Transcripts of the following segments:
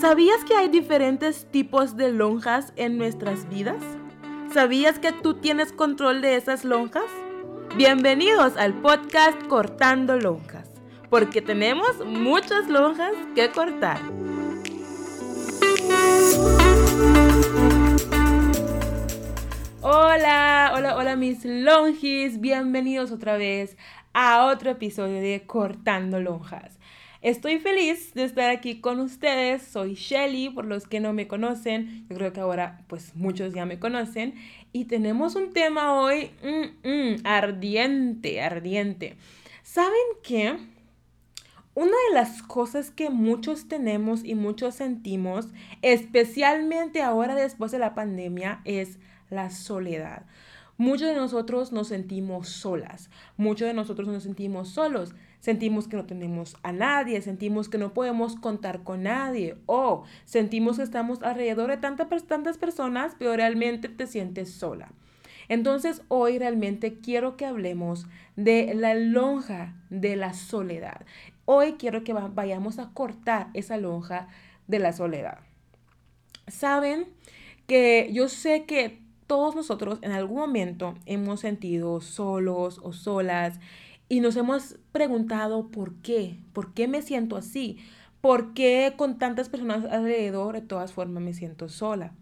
¿Sabías que hay diferentes tipos de lonjas en nuestras vidas? ¿Sabías que tú tienes control de esas lonjas? Bienvenidos al podcast Cortando Lonjas, porque tenemos muchas lonjas que cortar. Hola, hola, hola mis longis, bienvenidos otra vez a otro episodio de Cortando Lonjas. Estoy feliz de estar aquí con ustedes. Soy Shelly, por los que no me conocen. Yo creo que ahora pues muchos ya me conocen. Y tenemos un tema hoy mm, mm, ardiente, ardiente. ¿Saben qué? Una de las cosas que muchos tenemos y muchos sentimos, especialmente ahora después de la pandemia, es la soledad. Muchos de nosotros nos sentimos solas, muchos de nosotros nos sentimos solos, sentimos que no tenemos a nadie, sentimos que no podemos contar con nadie o sentimos que estamos alrededor de tantas, tantas personas, pero realmente te sientes sola. Entonces hoy realmente quiero que hablemos de la lonja de la soledad. Hoy quiero que vayamos a cortar esa lonja de la soledad. Saben que yo sé que todos nosotros en algún momento hemos sentido solos o solas y nos hemos preguntado por qué, por qué me siento así, por qué con tantas personas alrededor de todas formas me siento sola.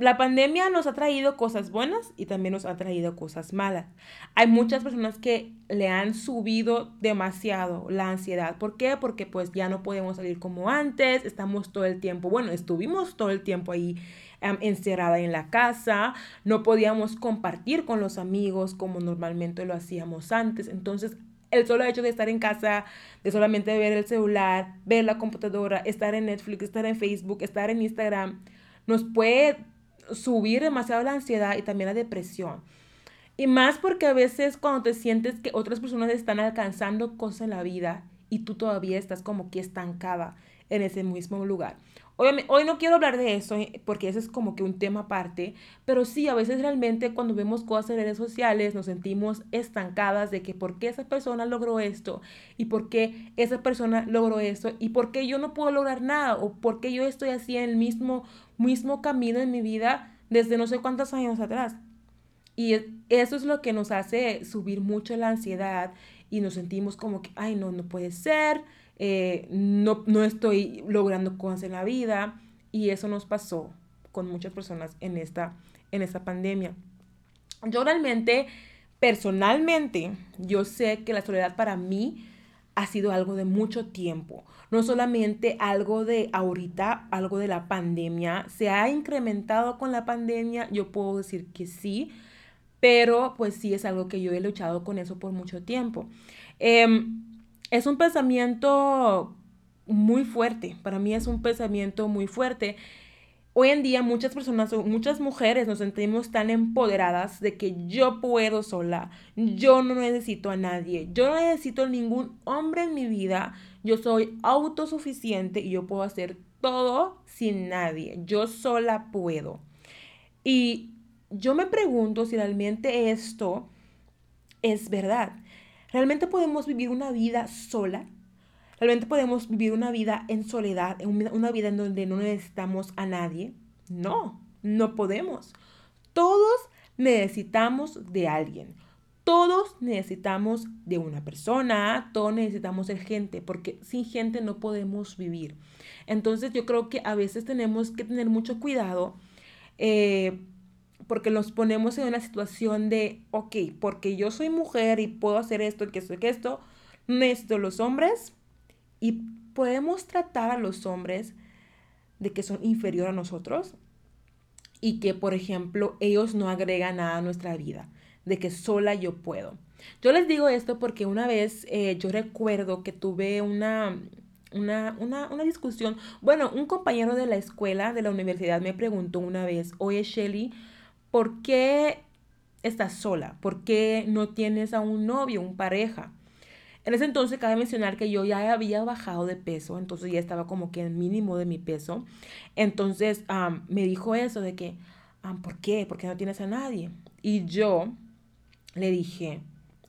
La, pandemia nos ha traído cosas buenas y también nos ha traído cosas malas. Hay muchas personas que le han subido demasiado la ansiedad. ¿Por qué? Porque pues ya no podemos salir como antes, estamos todo el tiempo, bueno, estuvimos todo el tiempo ahí encerrada en la casa, no podíamos compartir con los amigos como normalmente lo hacíamos antes. Entonces, el solo hecho de estar en casa, de solamente ver el celular, ver la computadora, estar en Netflix, estar en Facebook, estar en Instagram, nos puede subir demasiado la ansiedad y también la depresión. Y más porque a veces cuando te sientes que otras personas están alcanzando cosas en la vida y tú todavía estás como que estancada en ese mismo lugar. Hoy, no quiero hablar de eso eh, porque ese es como que un tema aparte, pero sí, a veces realmente cuando vemos cosas en redes sociales nos sentimos estancadas de que por qué esa persona logró esto y por qué esa persona logró esto y por qué yo no puedo lograr nada o por qué yo estoy así en el mismo, mismo camino en mi vida desde no sé cuántos años atrás. Y eso es lo que nos hace subir mucho la ansiedad y nos sentimos como que, ay, no, no puede ser, eh, no, no estoy logrando cosas en la vida y eso nos pasó con muchas personas en esta, en esta pandemia. Yo realmente, personalmente, yo sé que la soledad para mí ha sido algo de mucho tiempo, no solamente algo de ahorita, algo de la pandemia, se ha incrementado con la pandemia, yo puedo decir que sí, pero pues sí es algo que yo he luchado con eso por mucho tiempo. Em, es un pensamiento muy fuerte, para mí es un pensamiento muy fuerte. Hoy en día muchas personas, muchas mujeres nos sentimos tan empoderadas de que yo puedo sola, yo no necesito a nadie, yo no necesito ningún hombre en mi vida, yo soy autosuficiente y yo puedo hacer todo sin nadie, yo sola puedo. Y yo me pregunto si realmente esto es verdad. ¿Realmente podemos vivir una vida sola? ¿Realmente podemos vivir una vida en soledad, una vida en donde no necesitamos a nadie? No, no podemos. Todos necesitamos de alguien. Todos necesitamos de una persona, todos necesitamos de gente, porque sin gente no podemos vivir. Entonces yo creo que a veces tenemos que tener mucho cuidado eh, porque nos ponemos en una situación de, ok, porque yo soy mujer y puedo hacer esto, que esto, que esto, necesito los hombres y podemos tratar a los hombres de que son inferior a nosotros y que, por ejemplo, ellos no agregan nada a nuestra vida, de que sola yo puedo. Yo les digo esto porque una vez eh, yo recuerdo que tuve una, una, una, una, discusión. Bueno, un compañero de la escuela, de la universidad, me preguntó una vez, oye Shelly, ¿por qué estás sola? ¿Por qué no tienes a un novio, un pareja? En ese entonces cabe mencionar que yo ya había bajado de peso, entonces ya estaba como que en mínimo de mi peso. Entonces me dijo eso de que, ¿por qué? ¿Por qué no tienes a nadie? Y yo le dije,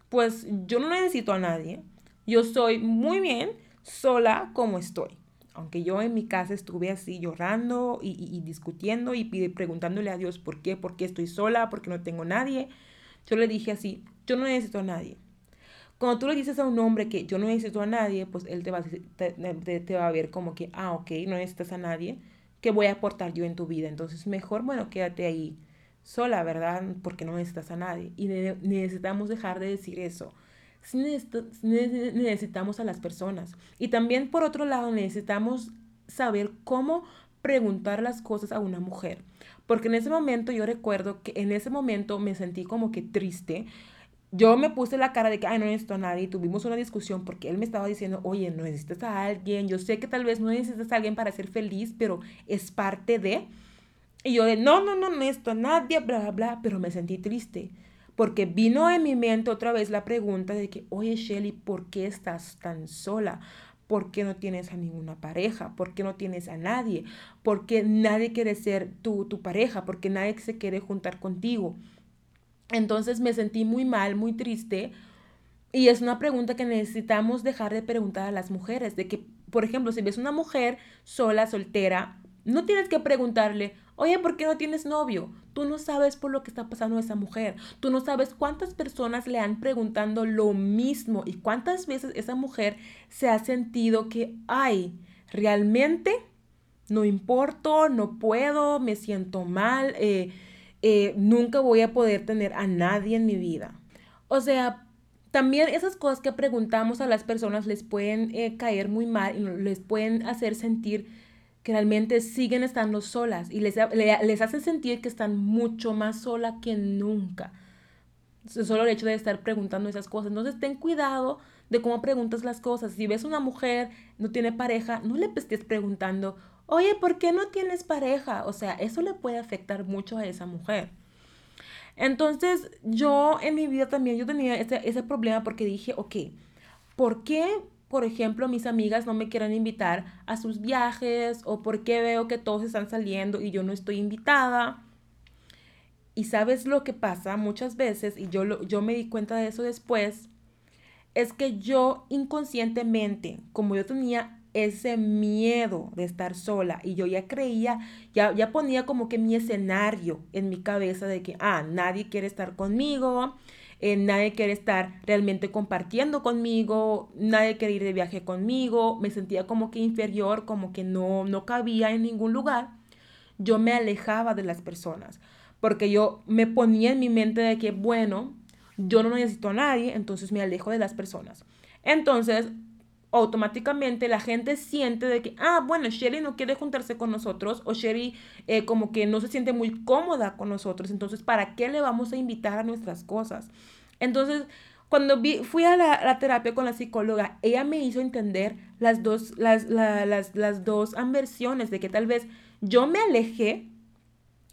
pues yo no necesito a nadie, yo soy muy bien sola como estoy. Aunque yo en mi casa estuve así llorando y, discutiendo y preguntándole a Dios por qué, por qué estoy sola, por qué no tengo nadie, yo le dije así, yo no necesito a nadie. Cuando tú le dices a un hombre que yo no necesito a nadie, pues él te va, te, te va a ver como que, ah, ok, no necesitas a nadie, ¿qué voy a aportar yo en tu vida? Entonces mejor, bueno, quédate ahí sola, ¿verdad? Porque no necesitas a nadie. Y necesitamos dejar de decir eso. Necesitamos a las personas. Y también, por otro lado, necesitamos saber cómo preguntar las cosas a una mujer. Porque en ese momento yo recuerdo que en ese momento me sentí como que triste. Yo me puse la cara de que, ay, no necesito a nadie. Tuvimos una discusión porque él me estaba diciendo, oye, no necesitas a alguien. Yo sé que tal vez no necesitas a alguien para ser feliz, pero es parte de... Y yo de, no, no, no, no necesito a nadie, bla, bla, bla. Pero me sentí triste. Porque vino en mi mente otra vez la pregunta de que, oye, Shelly, ¿por qué estás tan sola? ¿Por qué no tienes a ninguna pareja? ¿Por qué no tienes a nadie? ¿Por qué nadie quiere ser tu, tu pareja? ¿Por qué nadie se quiere juntar contigo? Entonces me sentí muy mal, muy triste. Y es una pregunta que necesitamos dejar de preguntar a las mujeres. De que, por ejemplo, si ves una mujer sola, soltera, no tienes que preguntarle, oye, ¿por qué no tienes novio? Tú no sabes por lo que está pasando esa mujer. Tú no sabes cuántas personas le han preguntando lo mismo y cuántas veces esa mujer se ha sentido que, ay, realmente no importo, no puedo, me siento mal, eh, eh, nunca voy a poder tener a nadie en mi vida. O sea, también esas cosas que preguntamos a las personas les pueden eh, caer muy mal y les pueden hacer sentir que realmente siguen estando solas y les, les hace sentir que están mucho más sola que nunca. Solo el hecho de estar preguntando esas cosas. Entonces, ten cuidado de cómo preguntas las cosas. Si ves una mujer, no tiene pareja, no le estés preguntando, oye, ¿por qué no tienes pareja? O sea, eso le puede afectar mucho a esa mujer. Entonces, yo en mi vida también, yo tenía ese, ese problema porque dije, ok, ¿por qué por ejemplo, mis amigas no me quieren invitar a sus viajes o porque veo que todos están saliendo y yo no estoy invitada. Y sabes lo que pasa muchas veces, y yo, yo me di cuenta de eso después, es que yo inconscientemente, como yo tenía ese miedo de estar sola y yo ya creía, ya, ya ponía como que mi escenario en mi cabeza de que, ah, nadie quiere estar conmigo, eh, nadie quiere estar realmente compartiendo conmigo, nadie quiere ir de viaje conmigo, me sentía como que inferior, como que no, no cabía en ningún lugar, yo me alejaba de las personas, porque yo me ponía en mi mente de que, bueno, yo no necesito a nadie, entonces me alejo de las personas. Entonces, automáticamente la gente siente de que, ah, bueno, Sherry no quiere juntarse con nosotros o Sherry eh, como que no se siente muy cómoda con nosotros, entonces, ¿para qué le vamos a invitar a nuestras cosas? Entonces, cuando fui a la, terapia con la psicóloga, ella me hizo entender las dos, las, las, las dos de que tal vez yo me alejé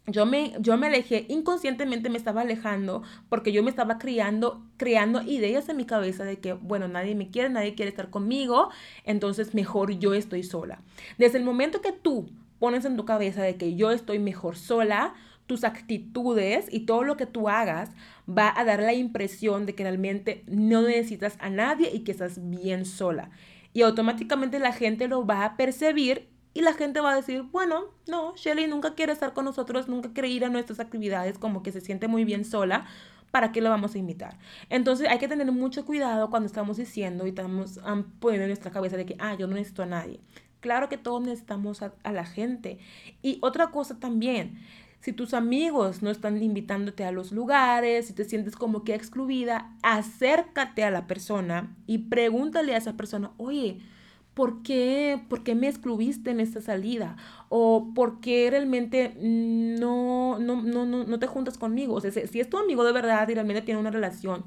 yo me, yo me alejé, inconscientemente me estaba alejando porque yo me estaba criando, creando ideas en mi cabeza de que, bueno, nadie me quiere, nadie quiere estar conmigo, entonces mejor yo estoy sola. Desde el momento que tú pones en tu cabeza de que yo estoy mejor sola, tus actitudes y todo lo que tú hagas va a dar la impresión de que realmente no necesitas a nadie y que estás bien sola. Y automáticamente la gente lo va a percibir y la gente va a decir, bueno, no, Shelly nunca quiere estar con nosotros, nunca quiere ir a nuestras actividades, como que se siente muy bien sola, ¿para qué lo vamos a invitar? Entonces hay que tener mucho cuidado cuando estamos diciendo y estamos poniendo en nuestra cabeza de que, ah, yo no necesito a nadie. Claro que todos necesitamos a, a la gente. Y otra cosa también, si tus amigos no están invitándote a los lugares, si te sientes como que excluida, acércate a la persona y pregúntale a esa persona, oye, ¿por qué, ¿por qué me excluiste en esta salida? ¿O por qué realmente no, no, no, no, te juntas conmigo? O sea, si es tu amigo de verdad y realmente tiene una relación,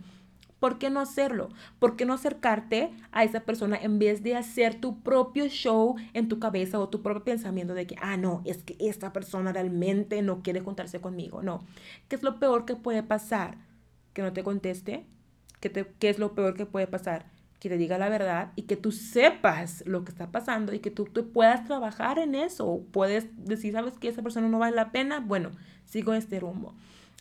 ¿por qué no hacerlo? ¿Por qué no acercarte a esa persona en vez de hacer tu propio show en tu cabeza o tu propio pensamiento de que, ah, no, es que esta persona realmente no quiere juntarse conmigo? No. ¿Qué es lo peor que puede pasar? Que no te conteste. ¿Qué, te, qué es lo peor que puede pasar? Que te diga la verdad y que tú sepas lo que está pasando y que tú, tú puedas trabajar en eso. Puedes decir, ¿sabes que esa persona no vale la pena? Bueno, sigo este rumbo.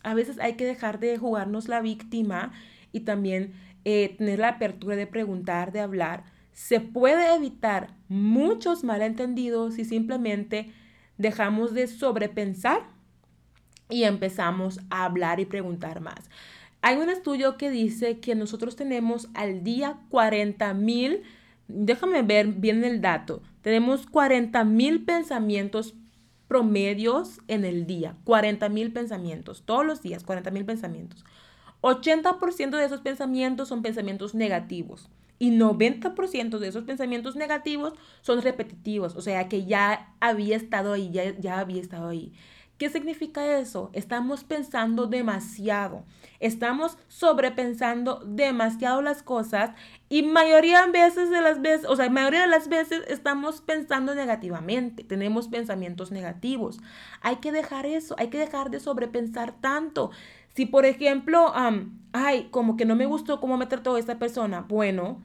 A veces hay que dejar de jugarnos la víctima y también eh, tener la apertura de preguntar, de hablar, se puede evitar muchos malentendidos si simplemente dejamos de sobrepensar y empezamos a hablar y preguntar más. Hay un estudio que dice que nosotros tenemos al día 40 mil, déjame ver bien el dato, tenemos 40 mil pensamientos promedios en el día, 40 mil pensamientos, todos los días, 40 mil pensamientos. 80% de esos pensamientos son pensamientos negativos y 90% de esos pensamientos negativos son repetitivos, o sea que ya había estado ahí, ya, ya había estado ahí. ¿Qué significa eso? Estamos pensando demasiado, estamos sobrepensando demasiado las cosas y mayoría de veces de las veces, o sea, mayoría de las veces estamos pensando negativamente, tenemos pensamientos negativos. Hay que dejar eso, hay que dejar de sobrepensar tanto. Si por ejemplo, ay, como que no me gustó cómo me trató esta persona, bueno,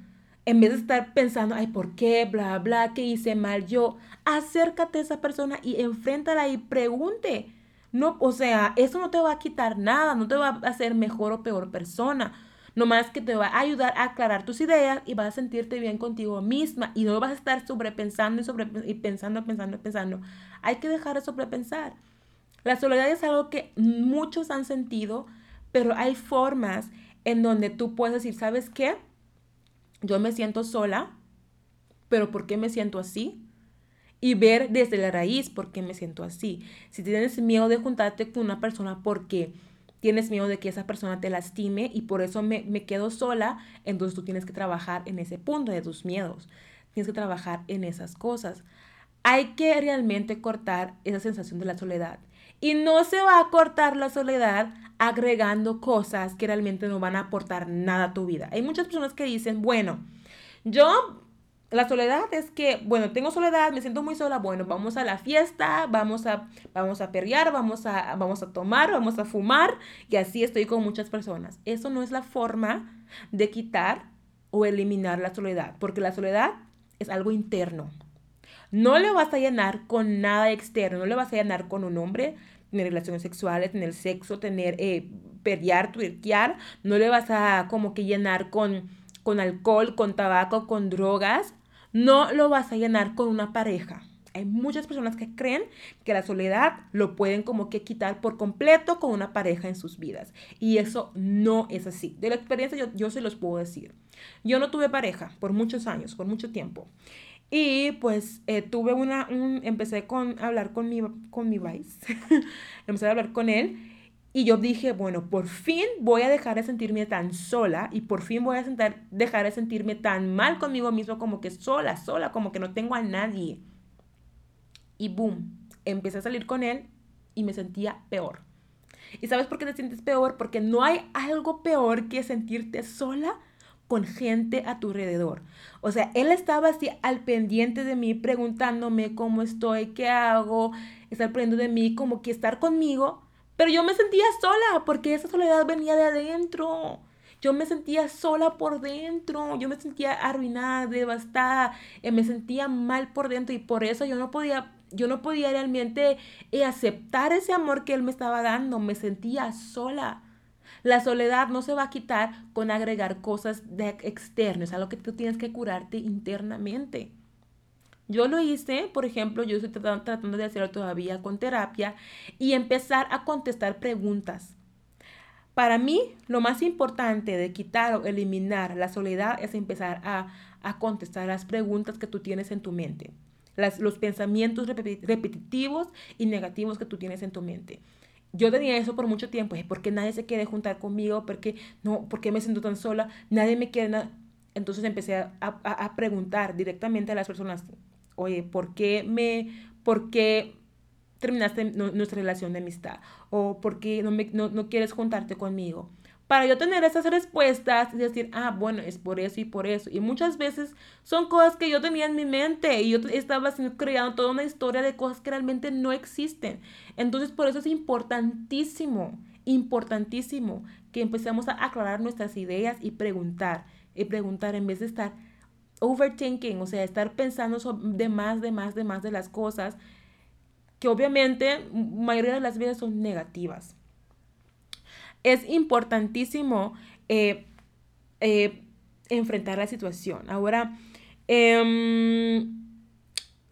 en vez de estar pensando, ay, ¿por qué? Bla, bla, ¿qué hice mal yo? Acércate a esa persona y enfréntala y pregunte. No, o sea, eso no te va a quitar nada, no te va a hacer mejor o peor persona. Nomás que te va a ayudar a aclarar tus ideas y vas a sentirte bien contigo misma y no vas a estar sobrepensando y, sobre, y pensando, pensando, pensando. Hay que dejar de sobrepensar. La soledad es algo que muchos han sentido, pero hay formas en donde tú puedes decir, ¿sabes qué? Yo me siento sola, pero ¿por qué me siento así? Y ver desde la raíz por qué me siento así. Si tienes miedo de juntarte con una persona porque tienes miedo de que esa persona te lastime y por eso me, quedo sola, entonces tú tienes que trabajar en ese punto de tus miedos. Tienes que trabajar en esas cosas. Hay que realmente cortar esa sensación de la soledad. Y no se va a cortar la soledad agregando cosas que realmente no van a aportar nada a tu vida. Hay muchas personas que dicen, bueno, yo, la soledad es que, bueno, tengo soledad, me siento muy sola, bueno, vamos a la fiesta, vamos a, vamos a perrear, vamos a, vamos a tomar, vamos a fumar, y así estoy con muchas personas. Eso no es la forma de quitar o eliminar la soledad, porque la soledad es algo interno. No le vas a llenar con nada externo, no le vas a llenar con un hombre, tener relaciones sexuales, tener sexo, tener, eh, perrear, tuerquear, no le vas a como que llenar con, con alcohol, con tabaco, con drogas, no lo vas a llenar con una pareja. Hay muchas personas que creen que la soledad lo pueden como que quitar por completo con una pareja en sus vidas. Y eso no es así. De la experiencia yo, yo se los puedo decir. Yo no tuve pareja por muchos años, por mucho tiempo. Y pues eh, tuve una, empecé con, hablar con mi, con mi vice, empecé a hablar con él y yo dije, bueno, por fin voy a dejar de sentirme tan sola y por fin voy a sentar, dejar de sentirme tan mal conmigo mismo como que sola, sola, como que no tengo a nadie. Y boom, empecé a salir con él y me sentía peor. ¿Y sabes por qué te sientes peor? Porque no hay algo peor que sentirte sola con gente a tu alrededor. O sea, él estaba así al pendiente de mí, preguntándome cómo estoy, qué hago, estar poniendo de mí, como que estar conmigo, pero yo me sentía sola porque esa soledad venía de adentro. Yo me sentía sola por dentro, yo me sentía arruinada, devastada, eh, me sentía mal por dentro y por eso yo no podía yo no podía realmente eh, aceptar ese amor que él me estaba dando, me sentía sola. La soledad no se va a quitar con agregar cosas de externas, a lo que tú tienes que curarte internamente. Yo lo hice, por ejemplo, yo estoy tratando de hacerlo todavía con terapia y empezar a contestar preguntas. Para mí, lo más importante de quitar o eliminar la soledad es empezar a, contestar las preguntas que tú tienes en tu mente, los pensamientos repetitivos y negativos que tú tienes en tu mente yo tenía eso por mucho tiempo, es porque nadie se quiere juntar conmigo, porque no, porque me siento tan sola, nadie me quiere. Entonces empecé a, a, preguntar directamente a las personas, oye, ¿por qué me, por qué terminaste nuestra relación de amistad? ¿O por qué no, me, no, no quieres juntarte conmigo? Para yo tener esas respuestas y decir, ah, bueno, es por eso y por eso. Y muchas veces son cosas que yo tenía en mi mente y yo estaba creando toda una historia de cosas que realmente no existen. Entonces, por eso es importantísimo, importantísimo que empecemos a aclarar nuestras ideas y preguntar, y preguntar en vez de estar overthinking, o sea, estar pensando de más, de más, de más de las cosas que obviamente mayoría de las veces son negativas es importantísimo eh, eh, enfrentar la situación. Ahora, Em,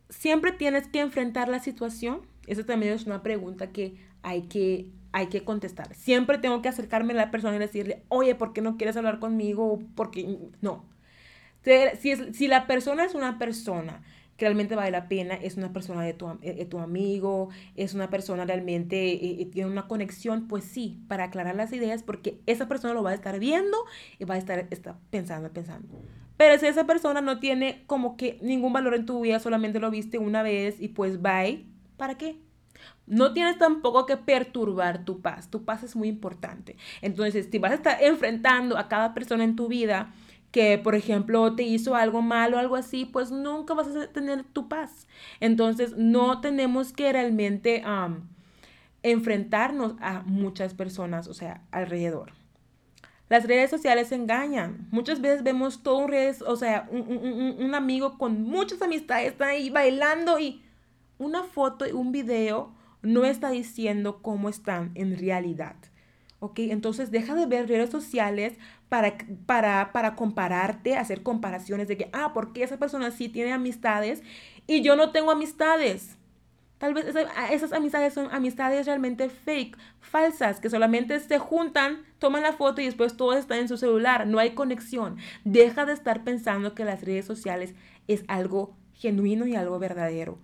siempre tienes que enfrentar la situación. Esa también es una pregunta que hay que, hay que contestar. Siempre tengo que acercarme a la persona y decirle, oye, ¿por qué no quieres hablar conmigo? Porque no. Si, si la persona es una persona que realmente vale la pena, es una persona de tu, eh, tu amigo, es una persona realmente, eh, eh, tiene una conexión, pues sí, para aclarar las ideas, porque esa persona lo va a estar viendo y va a estar, estar pensando, pensando. Pero si esa persona no tiene como que ningún valor en tu vida, solamente lo viste una vez y pues bye, ¿para qué? No tienes tampoco que perturbar tu paz. Tu paz es muy importante. Entonces, si vas a estar enfrentando a cada persona en tu vida, que, por ejemplo, te hizo algo malo algo así, pues nunca vas a tener tu paz. Entonces, no tenemos que realmente enfrentarnos a muchas personas, o sea, alrededor. Las redes sociales engañan. Muchas veces vemos todo un redes, o sea, un, amigo con muchas amistades está ahí bailando y una foto y un video no está diciendo cómo están en realidad. ¿Ok? Entonces deja de ver redes sociales para, para, para compararte, hacer comparaciones de que, ah, porque esa persona sí tiene amistades y yo no tengo amistades. Tal vez esas amistades son amistades realmente fake, falsas, que solamente se juntan, toman la foto y después todo está en su celular. No hay conexión. Deja de estar pensando que las redes sociales es algo genuino y algo verdadero.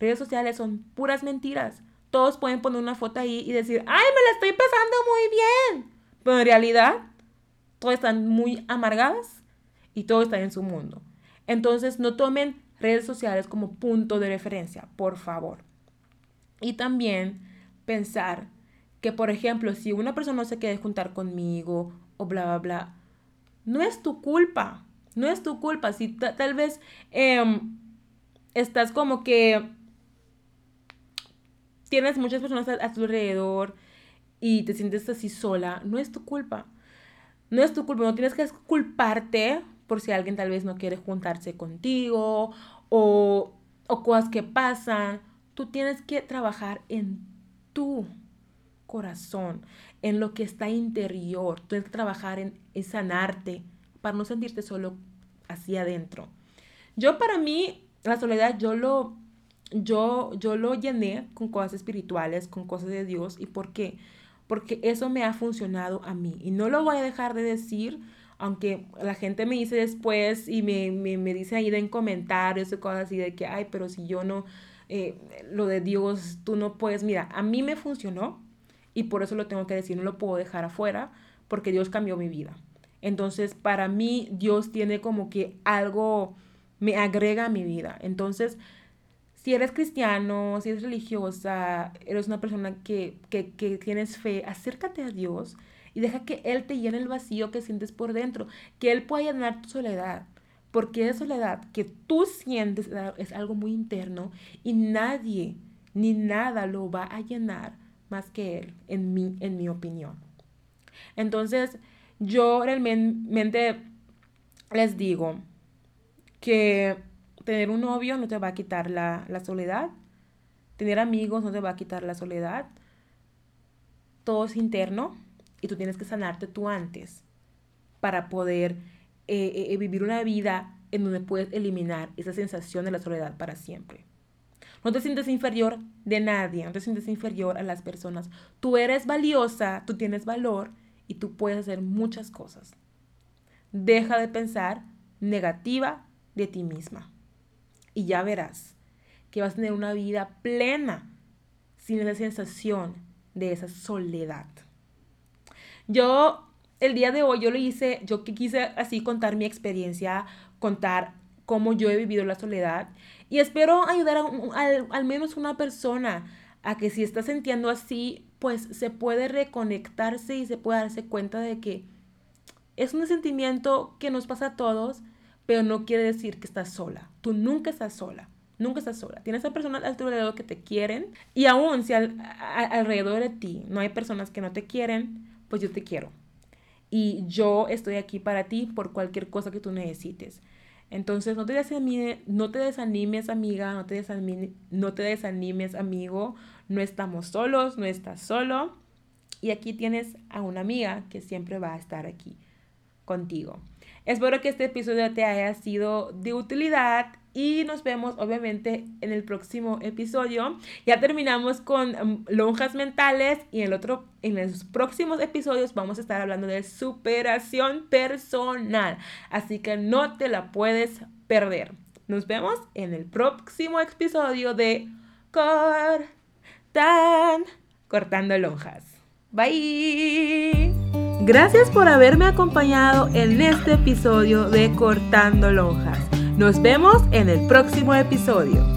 Redes sociales son puras mentiras. Todos pueden poner una foto ahí y decir, ay, me la estoy pasando muy bien. Pero en realidad, todos están muy amargadas y todo está en su mundo. Entonces, no tomen redes sociales como punto de referencia, por favor. Y también pensar que, por ejemplo, si una persona no se quiere juntar conmigo o bla, bla, bla, no es tu culpa. No es tu culpa. Si tal vez em, estás como que tienes muchas personas a, tu alrededor y te sientes así sola, no es tu culpa. No es tu culpa. No tienes que culparte por si alguien tal vez no quiere juntarse contigo o, o cosas que pasan Tú tienes que trabajar en tu corazón, en lo que está interior. Tienes que trabajar en, sanarte para no sentirte solo hacia adentro. Yo para mí, la soledad, yo lo, yo, yo lo llené con cosas espirituales, con cosas de Dios. ¿Y por qué? Porque eso me ha funcionado a mí. Y no lo voy a dejar de decir, aunque la gente me dice después y me, me, me dice ahí en comentarios y cosas así de que, ay, pero si yo no, eh, lo de Dios, tú no puedes, mira, a mí me funcionó y por eso lo tengo que decir, no lo puedo dejar afuera porque Dios cambió mi vida. Entonces, para mí, Dios tiene como que algo, me agrega a mi vida. Entonces, si eres cristiano, si eres religiosa, eres una persona que, que, que tienes fe, acércate a Dios y deja que Él te llene el vacío que sientes por dentro, que Él pueda llenar tu soledad porque esa soledad que tú sientes es algo muy interno y nadie ni nada lo va a llenar más que él, en mi, en mi opinión. Entonces, yo realmente les digo que tener un novio no te va a quitar la, la soledad, tener amigos no te va a quitar la soledad, todo es interno y tú tienes que sanarte tú antes para poder eh, eh, eh, vivir una vida en donde puedes eliminar esa sensación de la soledad para siempre. No te sientes inferior de nadie, no te sientes inferior a las personas. Tú eres valiosa, tú tienes valor y tú puedes hacer muchas cosas. Deja de pensar negativa de ti misma. Y ya verás que vas a tener una vida plena sin esa sensación de esa soledad. Yo el día de hoy yo lo hice, yo quise así contar mi experiencia, contar cómo yo he vivido la soledad y espero ayudar a, al menos una persona a que si está sintiendo así, pues se puede reconectarse y se puede darse cuenta de que es un sentimiento que nos pasa a todos, pero no quiere decir que estás sola. Tú nunca estás sola. Nunca estás sola. Tienes a personas a tu alrededor que te quieren. Y aún si alrededor de ti no hay personas que no te quieren, pues yo te quiero y yo estoy aquí para ti por cualquier cosa que tú necesites. Entonces, no te desanimes, no te desanimes amiga, no te, desanimes, no te desanimes, amigo. No estamos solos, no estás solo. Y aquí tienes a una amiga que siempre va a estar aquí contigo. Espero que este episodio te haya sido de utilidad y nos vemos obviamente en el próximo episodio. Ya terminamos con um, lonjas mentales y en el otro en los próximos episodios vamos a estar hablando de superación personal, así que no te la puedes perder. Nos vemos en el próximo episodio de Cortan cortando lonjas. Bye. Gracias por haberme acompañado en este episodio de Cortando Lonjas. Nos vemos en el próximo episodio.